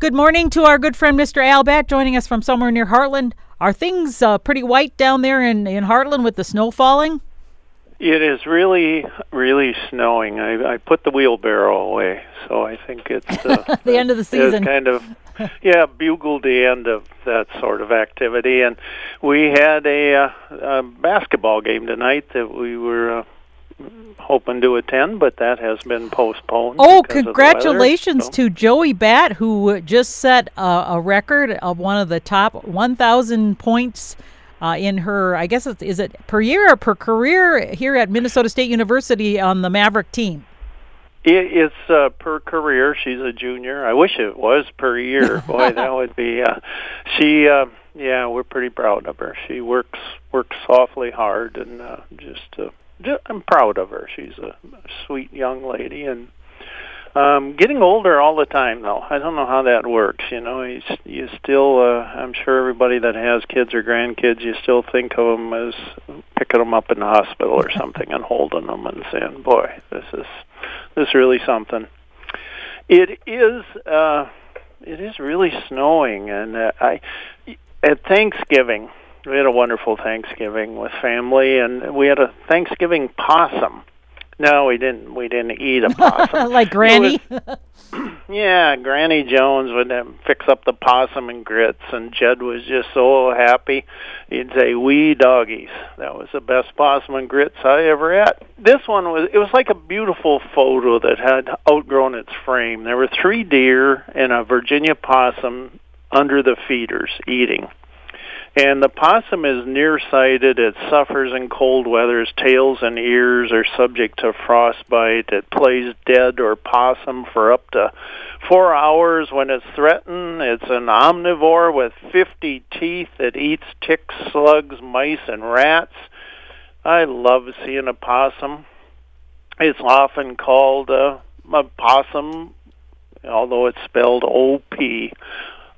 Good morning to our good friend Mr. Al Batt joining us from somewhere near Hartland. Are things uh, pretty white down there in, in Hartland with the snow falling? It is really, really snowing. I, I put the wheelbarrow away, so I think it's uh, the end of the season. kind of, yeah, bugled the end of that sort of activity. And we had a, uh, a basketball game tonight that we were uh, hoping to attend, but that has been postponed. Oh, because of the congratulations weather, so- to Joey Batt, who just set a, a record of one of the top 1,000 points uh, in her, I guess, it's, is it per year or per career here at Minnesota State University on the Maverick team? It, it's uh, per career. She's a junior. I wish it was per year. Boy, that would be. Uh, she, uh, yeah, we're pretty proud of her. She works works awfully hard, and uh, just, uh, just I'm proud of her. She's a sweet young lady, and um getting older all the time though. I don't know how that works you know. You, you still uh i'm sure everybody that has kids or grandkids you still think of them as picking them up in the hospital or something and holding them and saying boy this is this is really something. It is uh it is really snowing and uh, i at thanksgiving we had a wonderful thanksgiving with family and we had a thanksgiving possum no we didn't we didn't eat a possum like Granny? yeah, Granny Jones would um, fix up the possum and grits, and Jed was just so happy. He'd say, "We doggies." That was the best possum and grits I ever ate. This one was it was like a beautiful photo that had outgrown its frame. There were three deer and a Virginia possum under the feeders eating. And the possum is nearsighted. It suffers in cold weather. Its tails and ears are subject to frostbite. It plays dead or possum for up to four hours when it's threatened. It's an omnivore with 50 teeth that eats ticks, slugs, mice, and rats. I love seeing a possum. It's often called uh, a possum, although it's spelled O-P.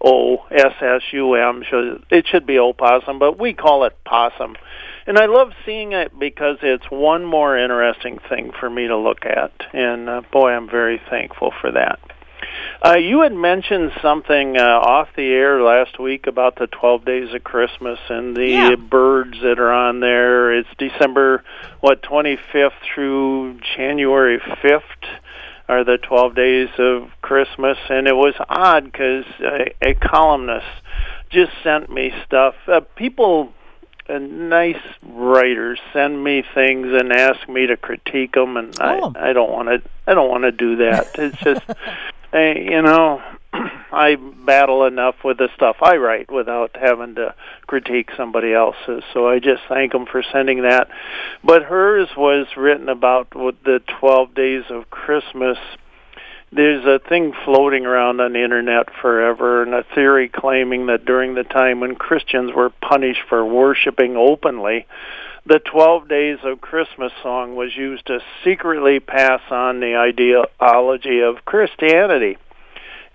O S S U M. should- It should be opossum, but we call it possum. And I love seeing it because it's one more interesting thing for me to look at. And uh, boy, I'm very thankful for that. Uh, you had mentioned something uh, off the air last week about the 12 days of Christmas and the Yeah. birds that are on there. It's December, what, 25th through January 5th are the 12 days of Christmas, and it was odd because a, a columnist just sent me stuff. Uh, people, uh, nice writers, send me things and ask me to critique them, and Oh. I, I don't want to. I don't want to do that. It's just, uh, you know. I battle enough with the stuff I write without having to critique somebody else's. So I just thank them for sending that. But hers was written about the 12 days of Christmas. There's a thing floating around on the internet forever, and a theory claiming that during the time when Christians were punished for worshiping openly, the 12 Days of Christmas song was used to secretly pass on the ideology of Christianity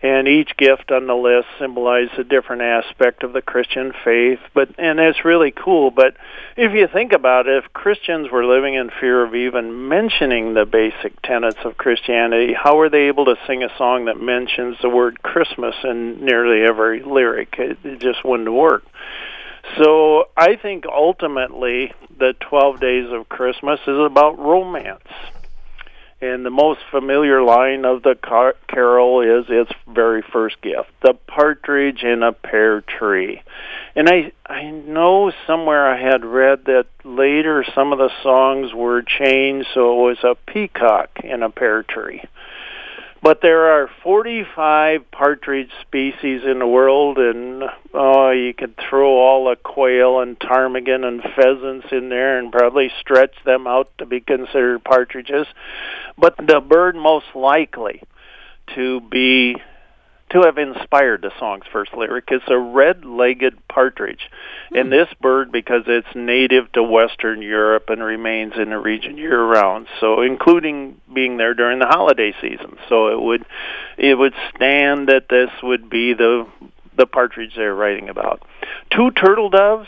and each gift on the list symbolized a different aspect of the Christian faith. But and it's really cool. But if you think about it, if Christians were living in fear of even mentioning the basic tenets of Christianity, how were they able to sing a song that mentions the word Christmas in nearly every lyric? It, it just wouldn't work. So I think ultimately the 12 days of Christmas is about romance. And the most familiar line of the car- carol is its very first gift, the partridge in a pear tree. And I I know somewhere I had read that later some of the songs were changed so it was a peacock in a pear tree. But there are 45 partridge species in the world, and oh, you could throw all the quail and ptarmigan and pheasants in there and probably stretch them out to be considered partridges. But the bird most likely to be to have inspired the song's first lyric is a red-legged partridge. And hmm. this bird, because it's native to Western Europe and remains in the region year-round, so including being there during the holiday season, so it would it would stand that this would be the the partridge they're writing about. Two turtle doves.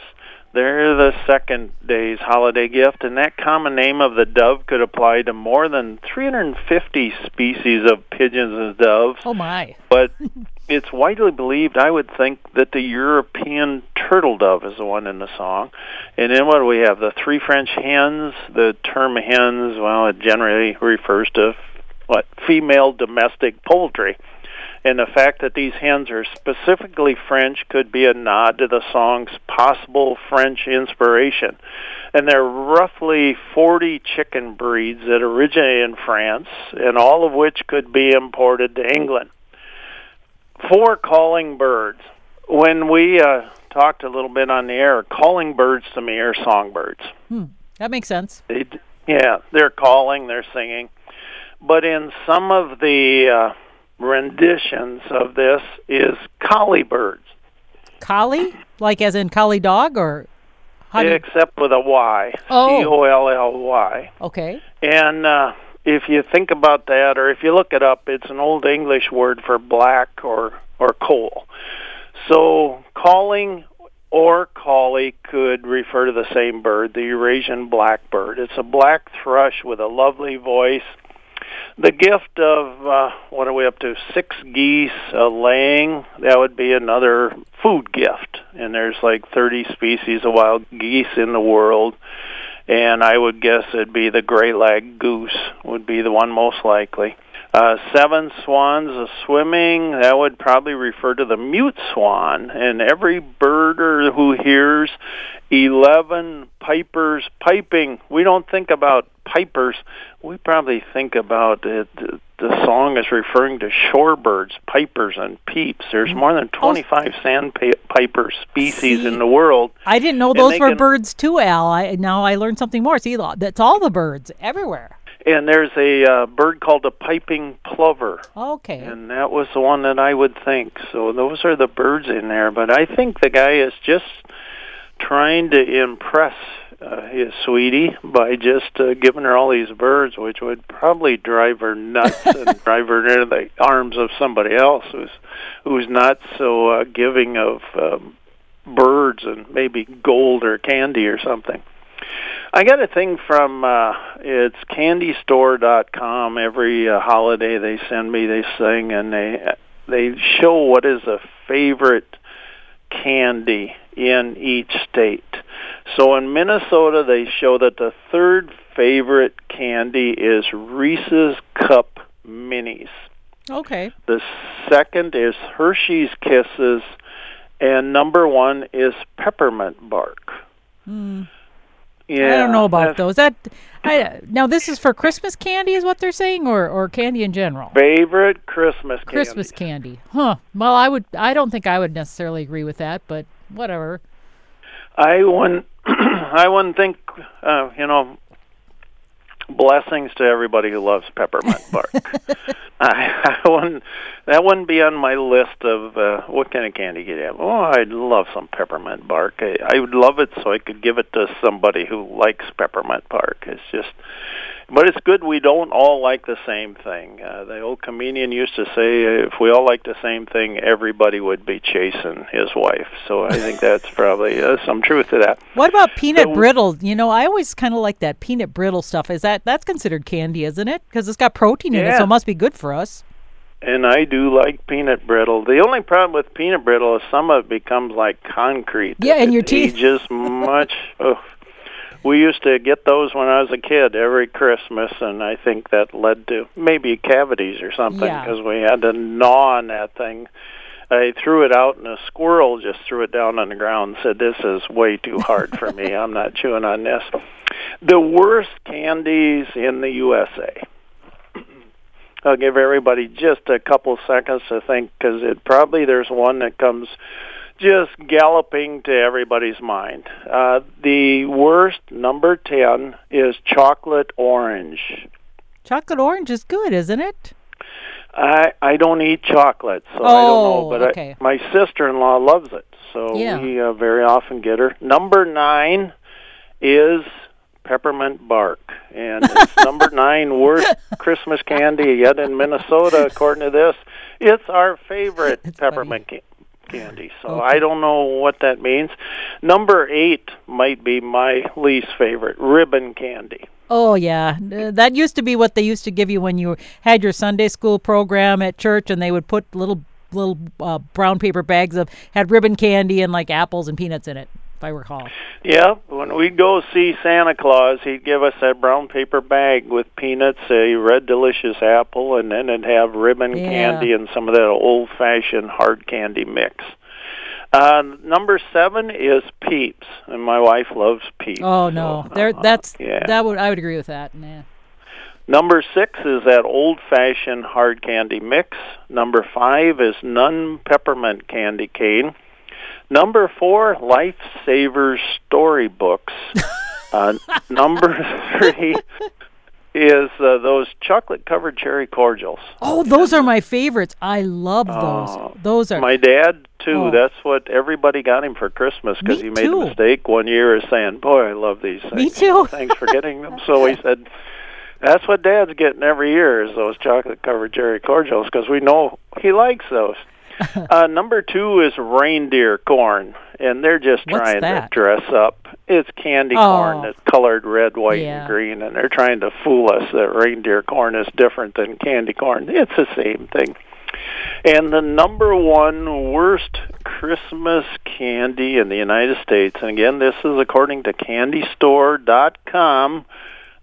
They're the second day's holiday gift, and that common name of the dove could apply to more than 350 species of pigeons and doves Oh, my. but it's widely believed, I would think, that the European turtle dove is the one in the song. And then what do we have? The three French hens. The term hens, well, it generally refers to what female domestic poultry. And the fact that these hens are specifically French could be a nod to the song's possible French inspiration. And there are roughly 40 chicken breeds that originate in France, and all of which could be imported to England for calling birds. When we uh, talked a little bit on the air, calling birds to me are songbirds. Hmm. That makes sense. They, yeah, they're calling, they're singing. But in some of the uh, renditions of this is colly birds. Collie? Like as in collie dog or? How do you... Except with a Y. Oh. C-O-L-L-Y. Okay. And uh, if you think about that, or if you look it up, it's an old English word for black or or coal. So calling or colly could refer to the same bird, the Eurasian blackbird. It's a black thrush with a lovely voice. The gift of uh, what are we up to? Six geese uh, laying. That would be another food gift. And there's like 30 species of wild geese in the world and I would guess it'd be the greylag goose would be the one most likely. Uh, seven swans a swimming, that would probably refer to the mute swan. And every birder who hears 11 pipers piping, we don't think about pipers. We probably think about it, the song is referring to shorebirds, pipers, and peeps. There's more than 25 sandpiper species See, in the world. I didn't know those were can, birds too, Al. I, now I learned something more. See, that's all the birds everywhere. And there's a uh, bird called a piping plover. Okay. And that was the one that I would think. So those are the birds in there. But I think the guy is just trying to impress uh, his sweetie by just uh, giving her all these birds, which would probably drive her nuts and drive her into the arms of somebody else who's who's not so uh, giving of um, birds and maybe gold or candy or something. I got a thing from uh it's candystore.com every uh, holiday they send me this thing and they they show what is a favorite candy in each state. So in Minnesota, they show that the third favorite candy is Reese's Cup Minis. Okay. The second is Hershey's Kisses, and number one is Peppermint Bark. Hmm. Yeah, I don't know about those. That I, now this is for Christmas candy, is what they're saying, or or candy in general. Favorite Christmas candy. Christmas candy, huh? Well, I would. I don't think I would necessarily agree with that, but whatever. I wouldn't. I wouldn't think. Uh, you know, blessings to everybody who loves peppermint bark. I, I wouldn't. That wouldn't be on my list of uh, what kind of candy you have. Oh, I'd love some peppermint bark. I, I would love it so I could give it to somebody who likes peppermint bark. It's just but it's good we don't all like the same thing. Uh, the old comedian used to say, if we all like the same thing, everybody would be chasing his wife. So I think that's probably uh, some truth to that. What about peanut so, brittle? You know, I always kind of like that peanut brittle stuff. Is that that's considered candy, isn't it? Because it's got protein in yeah. it, so it must be good for us. And I do like peanut brittle. The only problem with peanut brittle is some of it becomes like concrete. Yeah, and your teeth. Just much. Oh, we used to get those when I was a kid every Christmas, and I think that led to maybe cavities or something because yeah. we had to gnaw on that thing. I threw it out, and a squirrel just threw it down on the ground and said, "This is way too hard for me. I'm not chewing on this." The worst candies in the USA. I'll give everybody just a couple seconds to think because it probably there's one that comes just galloping to everybody's mind. Uh, the worst, number 10, is chocolate orange. Chocolate orange is good, isn't it? I I don't eat chocolate, so oh, I don't know. But okay. I, my sister-in-law loves it, so yeah. we uh, very often get her. Number nine is peppermint bark, and it's number nine worst Christmas candy yet in Minnesota, according to this. It's our favorite it's peppermint candy candy. So okay. I don't know what that means. Number eight might be my least favorite, ribbon candy. Oh yeah, uh, that used to be what they used to give you when you had your Sunday school program at church, and they would put little little uh, brown paper bags of had ribbon candy and like apples and peanuts in it, if I recall. Yeah, when we'd go see Santa Claus, he'd give us that brown paper bag with peanuts, a red delicious apple, and then it'd have ribbon Yeah. candy and some of that old-fashioned hard candy mix. Uh, number seven is Peeps, and my wife loves Peeps. Oh no, so, there uh, that's yeah. that would I would agree with that. Nah. Number six is that old-fashioned hard candy mix. Number five is Nun Peppermint Candy Cane. Number four, Lifesavers Storybooks. uh, number three is uh, those chocolate-covered cherry cordials. Oh, those are my favorites. I love those. Oh, those are My dad too. Oh. That's what everybody got him for Christmas because he made too. a mistake one year of saying, "Boy, I love these things." Me too. Thanks for getting them. So he said, "That's what Dad's getting every year is those chocolate covered cherry cordials because we know he likes those." uh, number two is reindeer corn, and they're just What's trying that? to dress up. It's candy Oh. corn that's colored red, white, Yeah. and green, and they're trying to fool us that reindeer corn is different than candy corn. It's the same thing. And the number one worst Christmas candy in the United States, and again, this is according to CandyStore.com,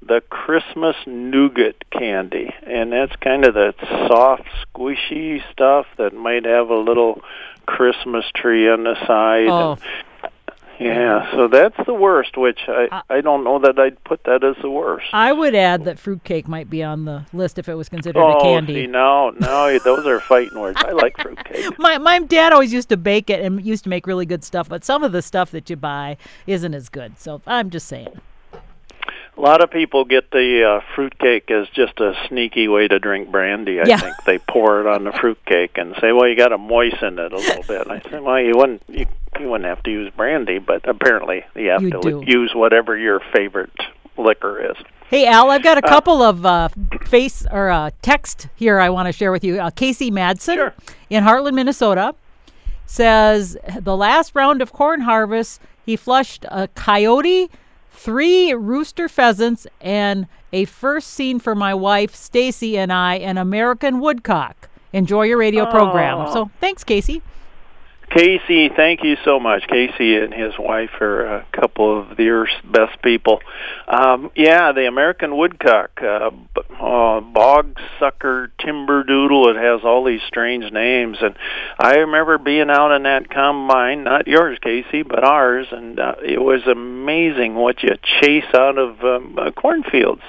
the Christmas nougat candy. And that's kind of the soft, squishy stuff that might have a little Christmas tree on the side. Oh, Yeah, so that's the worst, which I, uh, I don't know that I'd put that as the worst. I would add that fruitcake might be on the list if it was considered oh, a candy. see, no, no, those are fighting words. I like fruitcake. My my dad always used to bake it and used to make really good stuff, but some of the stuff that you buy isn't as good. So I'm just saying. A lot of people get the uh, fruitcake as just a sneaky way to drink brandy. I Yeah. think they pour it on the fruitcake and say, "Well, you got to moisten it a little bit." And I said, "Well, you wouldn't you, you wouldn't have to use brandy, but apparently you have You to do. use whatever your favorite liquor is." Hey Al, I've got a couple of uh, face or uh, text here I want to share with you. Uh, Casey Madsen Sure. in Hartland, Minnesota, says the last round of corn harvest, he flushed a coyote, three rooster pheasants, and a first scene for my wife Stacy and I, an American woodcock. Enjoy your radio program. Oh. So thanks, Casey. Casey, thank you so much. Casey and his wife are a couple of the Earth's best people. Um, yeah, the American woodcock, uh, uh, bog sucker, timber doodle. It has all these strange names, and I remember being out in that combine, not yours, Casey, but ours, and uh, it was amazing what you chase out of um, uh, cornfields.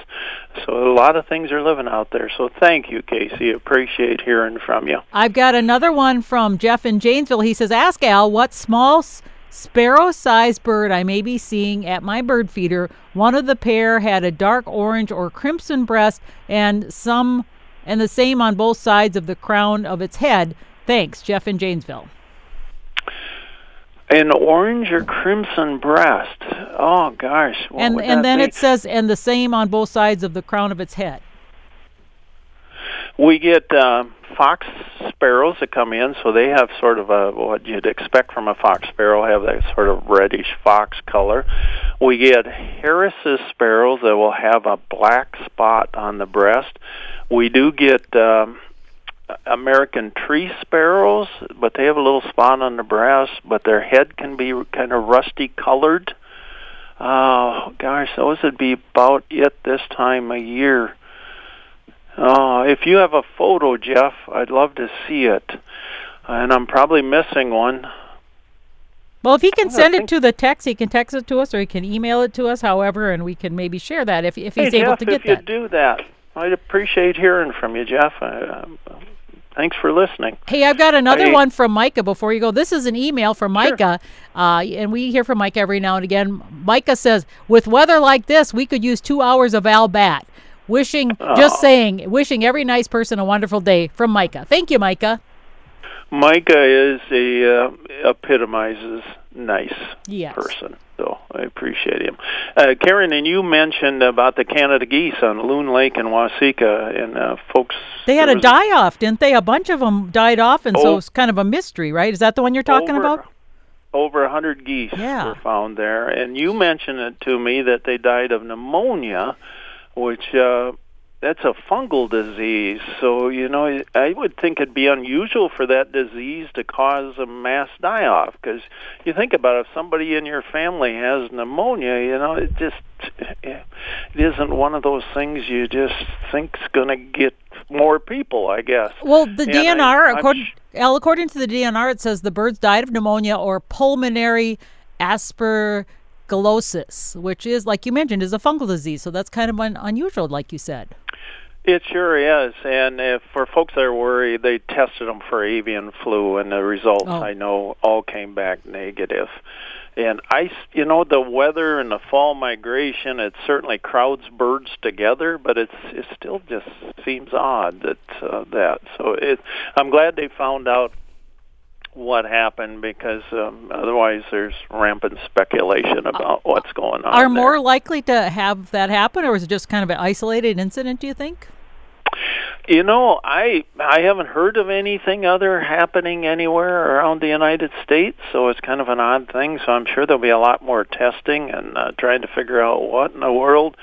So a lot of things are living out there. So thank you, Casey. Appreciate hearing from you. I've got another one from Jeff in Janesville. He says, Ask Al what small sparrow sized bird I may be seeing at my bird feeder. One of the pair had a dark orange or crimson breast and some and the same on both sides of the crown of its head. Thanks, Jeff in Janesville. An orange or crimson breast. Oh gosh. What and and then be? it says and the same on both sides of the crown of its head. we get um, fox sparrows that come in, so they have sort of a what you'd expect from a fox sparrow, have that sort of reddish fox color. We get Harris's sparrows that will have a black spot on the breast. We do get um, American tree sparrows, but they have a little spot on the breast, but their head can be kind of rusty colored. Oh gosh, those would be about it this time of year. Oh, if you have a photo, Jeff, I'd love to see it. And I'm probably missing one. Well, if he can send it to the text, he can text it to us, or he can email it to us, however, and we can maybe share that if if he's hey, able Jeff, to get if you do that, I'd appreciate hearing from you, Jeff. I, um, thanks for listening. Hey, I've got another Hey. one from Micah before you go. This is an email from Micah, uh, and we hear from Micah every now and again. Micah says, "With weather like this, we could use two hours of Al Batt." Wishing, just saying, wishing every nice person a wonderful day from Micah. Thank you, Micah. Micah is a uh, epitomizes nice Yes. person, so I appreciate him. Uh, Karen, and you mentioned about the Canada geese on Loon Lake in Waseca, and uh, folks. They had a die off, didn't they? A bunch of them died off, and so Oh. it's kind of a mystery, right? Is that the one you're talking over, about? Over a hundred geese Yeah. were found there, and you mentioned it to me that they died of pneumonia, which uh, that's a fungal disease. So, you know, I would think it'd be unusual for that disease to cause a mass die off because you think about it, if somebody in your family has pneumonia, you know, it just it isn't one of those things you just think's going to get more people, I guess. Well, the and DNR, I, according, Al, according to the DNR, it says the birds died of pneumonia or pulmonary aspergillosis, which is, like you mentioned, is a fungal disease. So that's kind of un- unusual, like you said. It sure is, and if, for folks that are worried, they tested them for avian flu, and the results oh. I know all came back negative. And I, you know, the weather and the fall migration, it certainly crowds birds together, but it's it still just seems odd that uh, that. So it, I'm glad they found out what happened because um, otherwise there's rampant speculation about what's going on. Are there. more likely to have that happen, or is it just kind of an isolated incident? Do you think? You know, I I haven't heard of anything other happening anywhere around the United States, so it's kind of an odd thing. So I'm sure there'll be a lot more testing and uh, trying to figure out what in the world.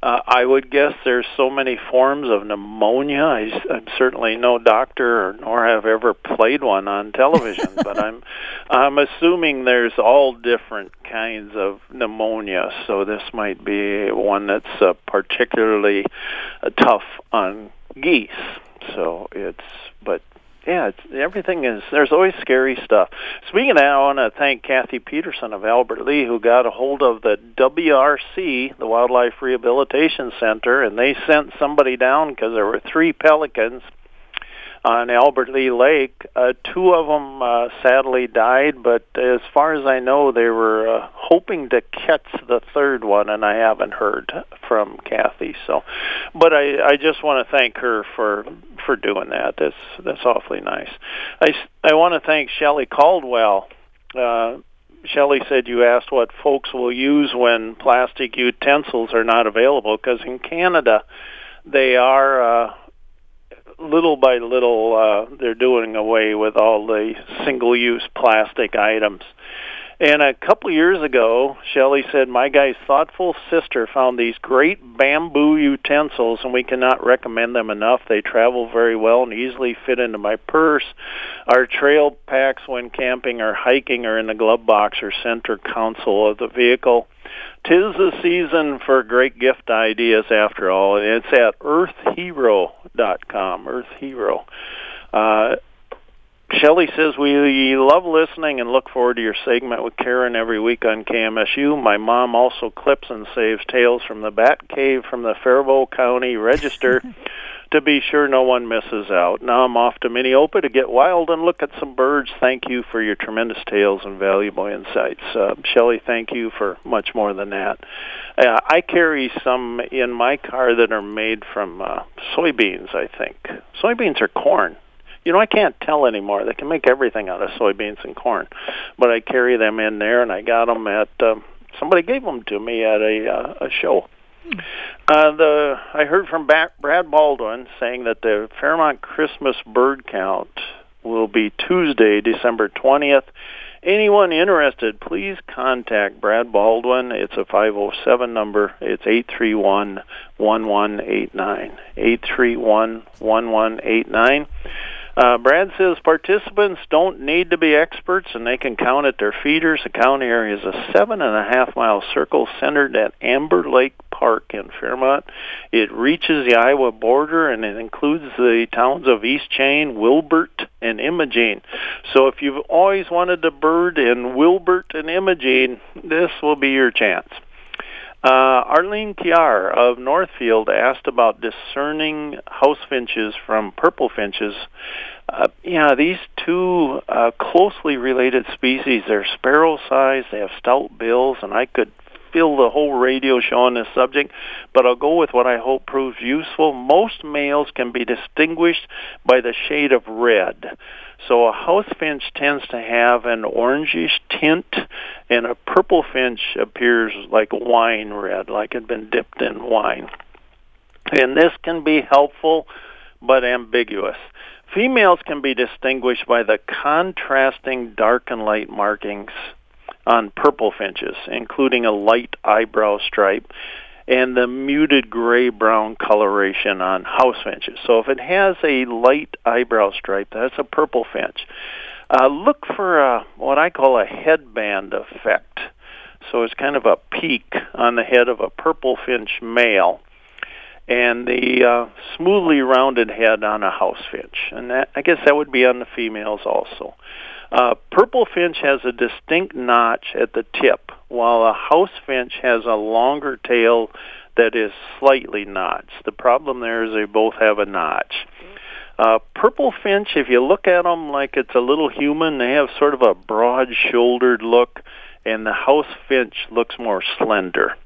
Uh, I would guess there's so many forms of pneumonia. I, I'm certainly no doctor, nor have ever played one on television, but I'm I'm assuming there's all different kinds of pneumonia. So this might be one that's uh, particularly uh, tough on geese. So it's, but yeah, it's, everything is. There's always scary stuff. Speaking of that, I want to thank Kathy Peterson of Albert Lea, who got a hold of the WRC, the Wildlife Rehabilitation Center, and they sent somebody down because there were three pelicans on Albert Lea Lake. Uh, two of them uh, sadly died, but as far as I know, they were uh, hoping to catch the third one, and I haven't heard from Kathy. So, but I, I just want to thank her for for doing that. That's that's awfully nice. I I want to thank Shelley Caldwell. Uh, Shelley said you asked what folks will use when plastic utensils are not available because in Canada they are uh, little by little, uh, they're doing away with all the single-use plastic items. And a couple years ago, Shelley said, My guy's thoughtful sister found these great bamboo utensils, and we cannot recommend them enough. They travel very well and easily fit into my purse. Our trail packs when camping or hiking are in the glove box or center console of the vehicle. Tis the season for great gift ideas after all. It's at earthhero.com, Earth Hero. Uh, Shelley says, We love listening and look forward to your segment with Karen every week on KMSU. My mom also clips and saves tales from the Bat Cave from the Faribault County Register to be sure no one misses out. Now I'm off to Minneopa to get wild and look at some birds. Thank you for your tremendous tales and valuable insights. Uh, Shelley, thank you for much more than that. Uh, I carry some in my car that are made from uh, soybeans, I think. Soybeans are corn. You know, I can't tell anymore. They can make everything out of soybeans and corn. But I carry them in there, and I got them at, um, somebody gave them to me at a, uh, a show. Uh, the I heard from Brad Baldwin saying that the Fairmont Christmas bird count will be Tuesday, December 20th. Anyone interested, please contact Brad Baldwin. It's a 507 number. It's 831 1189. 831 1189. Uh, Brad says participants don't need to be experts and they can count at their feeders. The count area is a seven and a half mile circle centered at Amber Lake Park in Fairmont. It reaches the Iowa border and it includes the towns of East Chain, Wilbert, and Imogene. So if you've always wanted to bird in Wilbert and Imogene, this will be your chance. Uh, Arlene Kiar of Northfield asked about discerning house finches from purple finches. Uh, yeah, these two uh, closely related species, they're sparrow-sized, they have stout bills, and I could fill the whole radio show on this subject, but I'll go with what I hope proves useful. Most males can be distinguished by the shade of red. So a house finch tends to have an orangish tint, and a purple finch appears like wine red, like it had been dipped in wine. And this can be helpful but ambiguous. Females can be distinguished by the contrasting dark and light markings on purple finches, including a light eyebrow stripe. And the muted gray brown coloration on house finches. So if it has a light eyebrow stripe, that's a purple finch. Uh, look for a, what I call a headband effect. So it's kind of a peak on the head of a purple finch male and the uh, smoothly rounded head on a house finch. And that, I guess that would be on the females also. Uh, purple finch has a distinct notch at the tip, while a house finch has a longer tail that is slightly notched. The problem there is they both have a notch. Uh, purple finch, if you look at them like it's a little human, they have sort of a broad-shouldered look, and the house finch looks more slender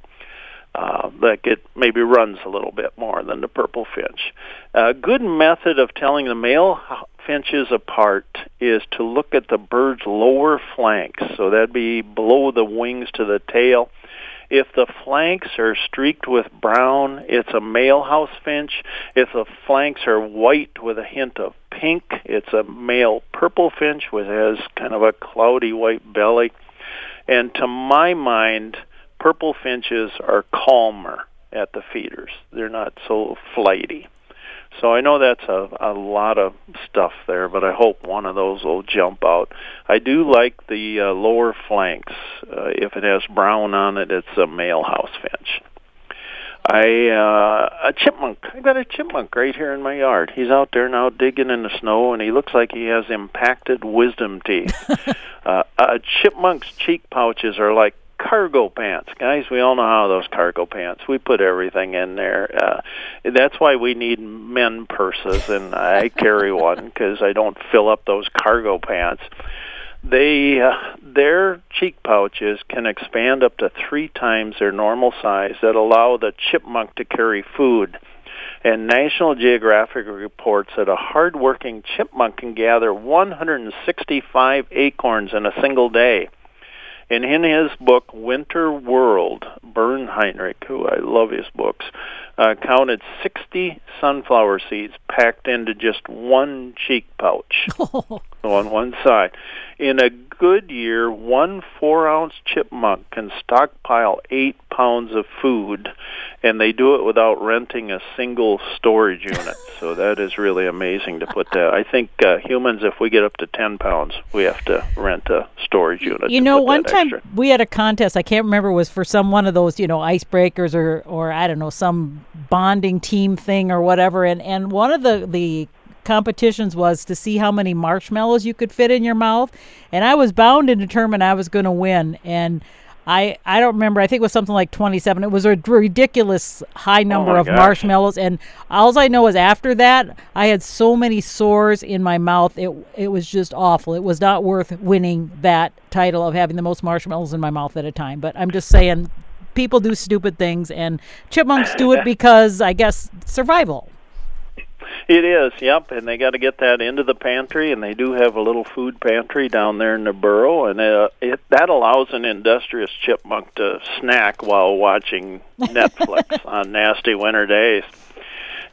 uh, like it maybe runs a little bit more than the purple finch. A good method of telling the male finches apart is to look at the bird's lower flanks. So that'd be below the wings to the tail. If the flanks are streaked with brown, it's a male house finch. If the flanks are white with a hint of pink, it's a male purple finch, which has kind of a cloudy white belly. And to my mind, purple finches are calmer at the feeders. They're not so flighty. So I know that's a, a lot of stuff there, but I hope one of those will jump out. I do like the uh, lower flanks. Uh, if it has brown on it, it's a male house finch. I uh, a chipmunk. I got a chipmunk right here in my yard. He's out there now digging in the snow, and he looks like he has impacted wisdom teeth. uh, a chipmunk's cheek pouches are like cargo pants, guys. We all know how those cargo pants. We put everything in there. Uh, that's why we need men purses, and I carry one because I don't fill up those cargo pants. They uh, their cheek pouches can expand up to three times their normal size that allow the chipmunk to carry food. And National Geographic reports that a hardworking chipmunk can gather 165 acorns in a single day. And in his book, Winter World, Bernd Heinrich, who I love his books, uh, counted 60 sunflower seeds packed into just one cheek pouch on one side. In a good year, one four ounce chipmunk can stockpile eight pounds of food, and they do it without renting a single storage unit. so that is really amazing to put that. I think uh, humans, if we get up to 10 pounds, we have to rent a storage unit. You know, one time extra. we had a contest, I can't remember, was for some one of those, you know, icebreakers or, or I don't know, some bonding team thing or whatever. And, and one of the, the competitions was to see how many marshmallows you could fit in your mouth, and I was bound and determined I was going to win. And I I don't remember. I think it was something like 27. It was a ridiculous high oh number oh of gosh. marshmallows, and all I know is after that I had so many sores in my mouth. It it was just awful. It was not worth winning that title of having the most marshmallows in my mouth at a time. But I'm just saying, people do stupid things, and chipmunks do it because I guess survival. It is, yep, and they got to get that into the pantry, and they do have a little food pantry down there in the burrow, and uh, it that allows an industrious chipmunk to snack while watching Netflix on nasty winter days.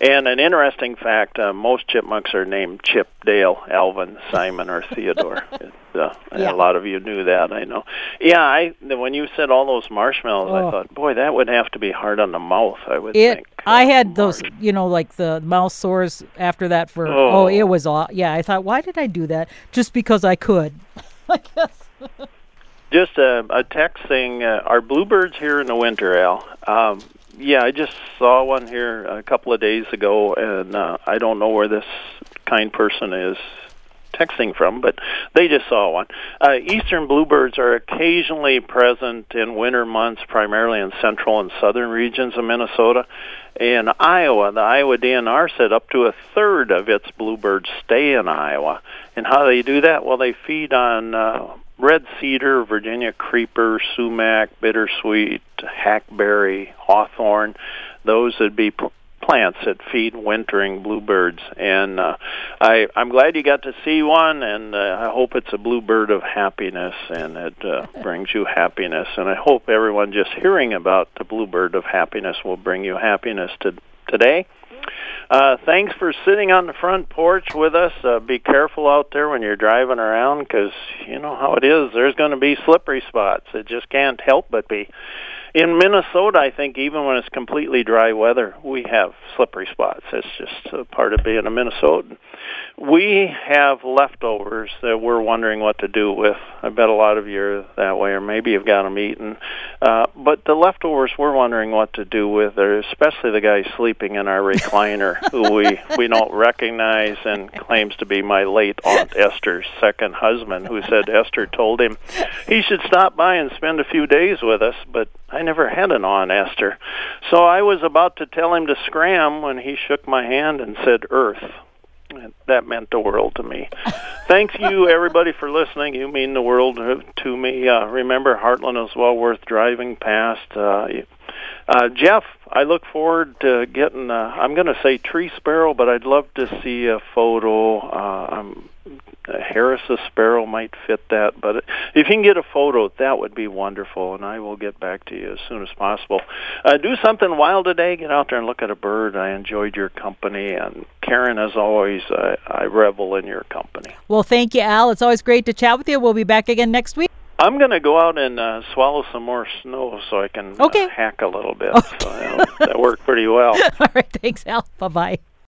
And an interesting fact: uh, most chipmunks are named Chip, Dale, Alvin, Simon, or Theodore. it, uh, Yeah. A lot of you knew that, I know. Yeah, I when you said all those marshmallows, Oh. I thought, boy, that would have to be hard on the mouth. I would It. think. I had those, you know, like the mouth sores after that. For oh, Oh. it was all. yeah. I thought, why did I do that? Just because I could. I guess. Just a, a text saying, uh, "Are bluebirds here in the winter, Al?" Um, yeah, I just saw one here a couple of days ago, and uh, I don't know where this kind person is texting from, but they just saw one. Uh, eastern bluebirds are occasionally present in winter months, primarily in central and southern regions of Minnesota. In Iowa, the Iowa DNR said up to a third of its bluebirds stay in Iowa. And how do they do that? Well, they feed on uh, red cedar, Virginia creeper, sumac, bittersweet, hackberry, hawthorn. Those would be p- plants that feed wintering bluebirds. And uh, I, I'm glad you got to see one, and uh, I hope it's a bluebird of happiness, and it uh, brings you happiness. And I hope everyone just hearing about the bluebird of happiness will bring you happiness to today. Uh, thanks for sitting on the front porch with us. Uh, be careful out there when you're driving around because you know how it is. There's going to be slippery spots. It just can't help but be. In Minnesota, I think even when it's completely dry weather, we have slippery spots. It's just a part of being a Minnesotan. We have leftovers that we're wondering what to do with. I bet a lot of you are that way, or maybe you've got them eaten. Uh, but the leftovers we're wondering what to do with are especially the guy sleeping in our recliner, who we we don't recognize and claims to be my late aunt Esther's second husband, who said Esther told him he should stop by and spend a few days with us, but I never had an Aunt Esther. So I was about to tell him to scram when he shook my hand and said Earth. That meant the world to me. Thanks you everybody for listening. You mean the world to me. Uh, remember, Hartland is well worth driving past. Uh, uh, Jeff, I look forward to getting. Uh, I'm going to say tree sparrow, but I'd love to see a photo. Uh, I'm Harris's sparrow might fit that, but if you can get a photo, that would be wonderful, and I will get back to you as soon as possible. Uh, do something wild today. Get out there and look at a bird. I enjoyed your company, and Karen, as always, I, I revel in your company. Well, thank you, Al. It's always great to chat with you. We'll be back again next week. I'm going to go out and uh, swallow some more snow so I can okay. uh, hack a little bit. Okay. So that worked pretty well. All right. Thanks, Al. Bye bye.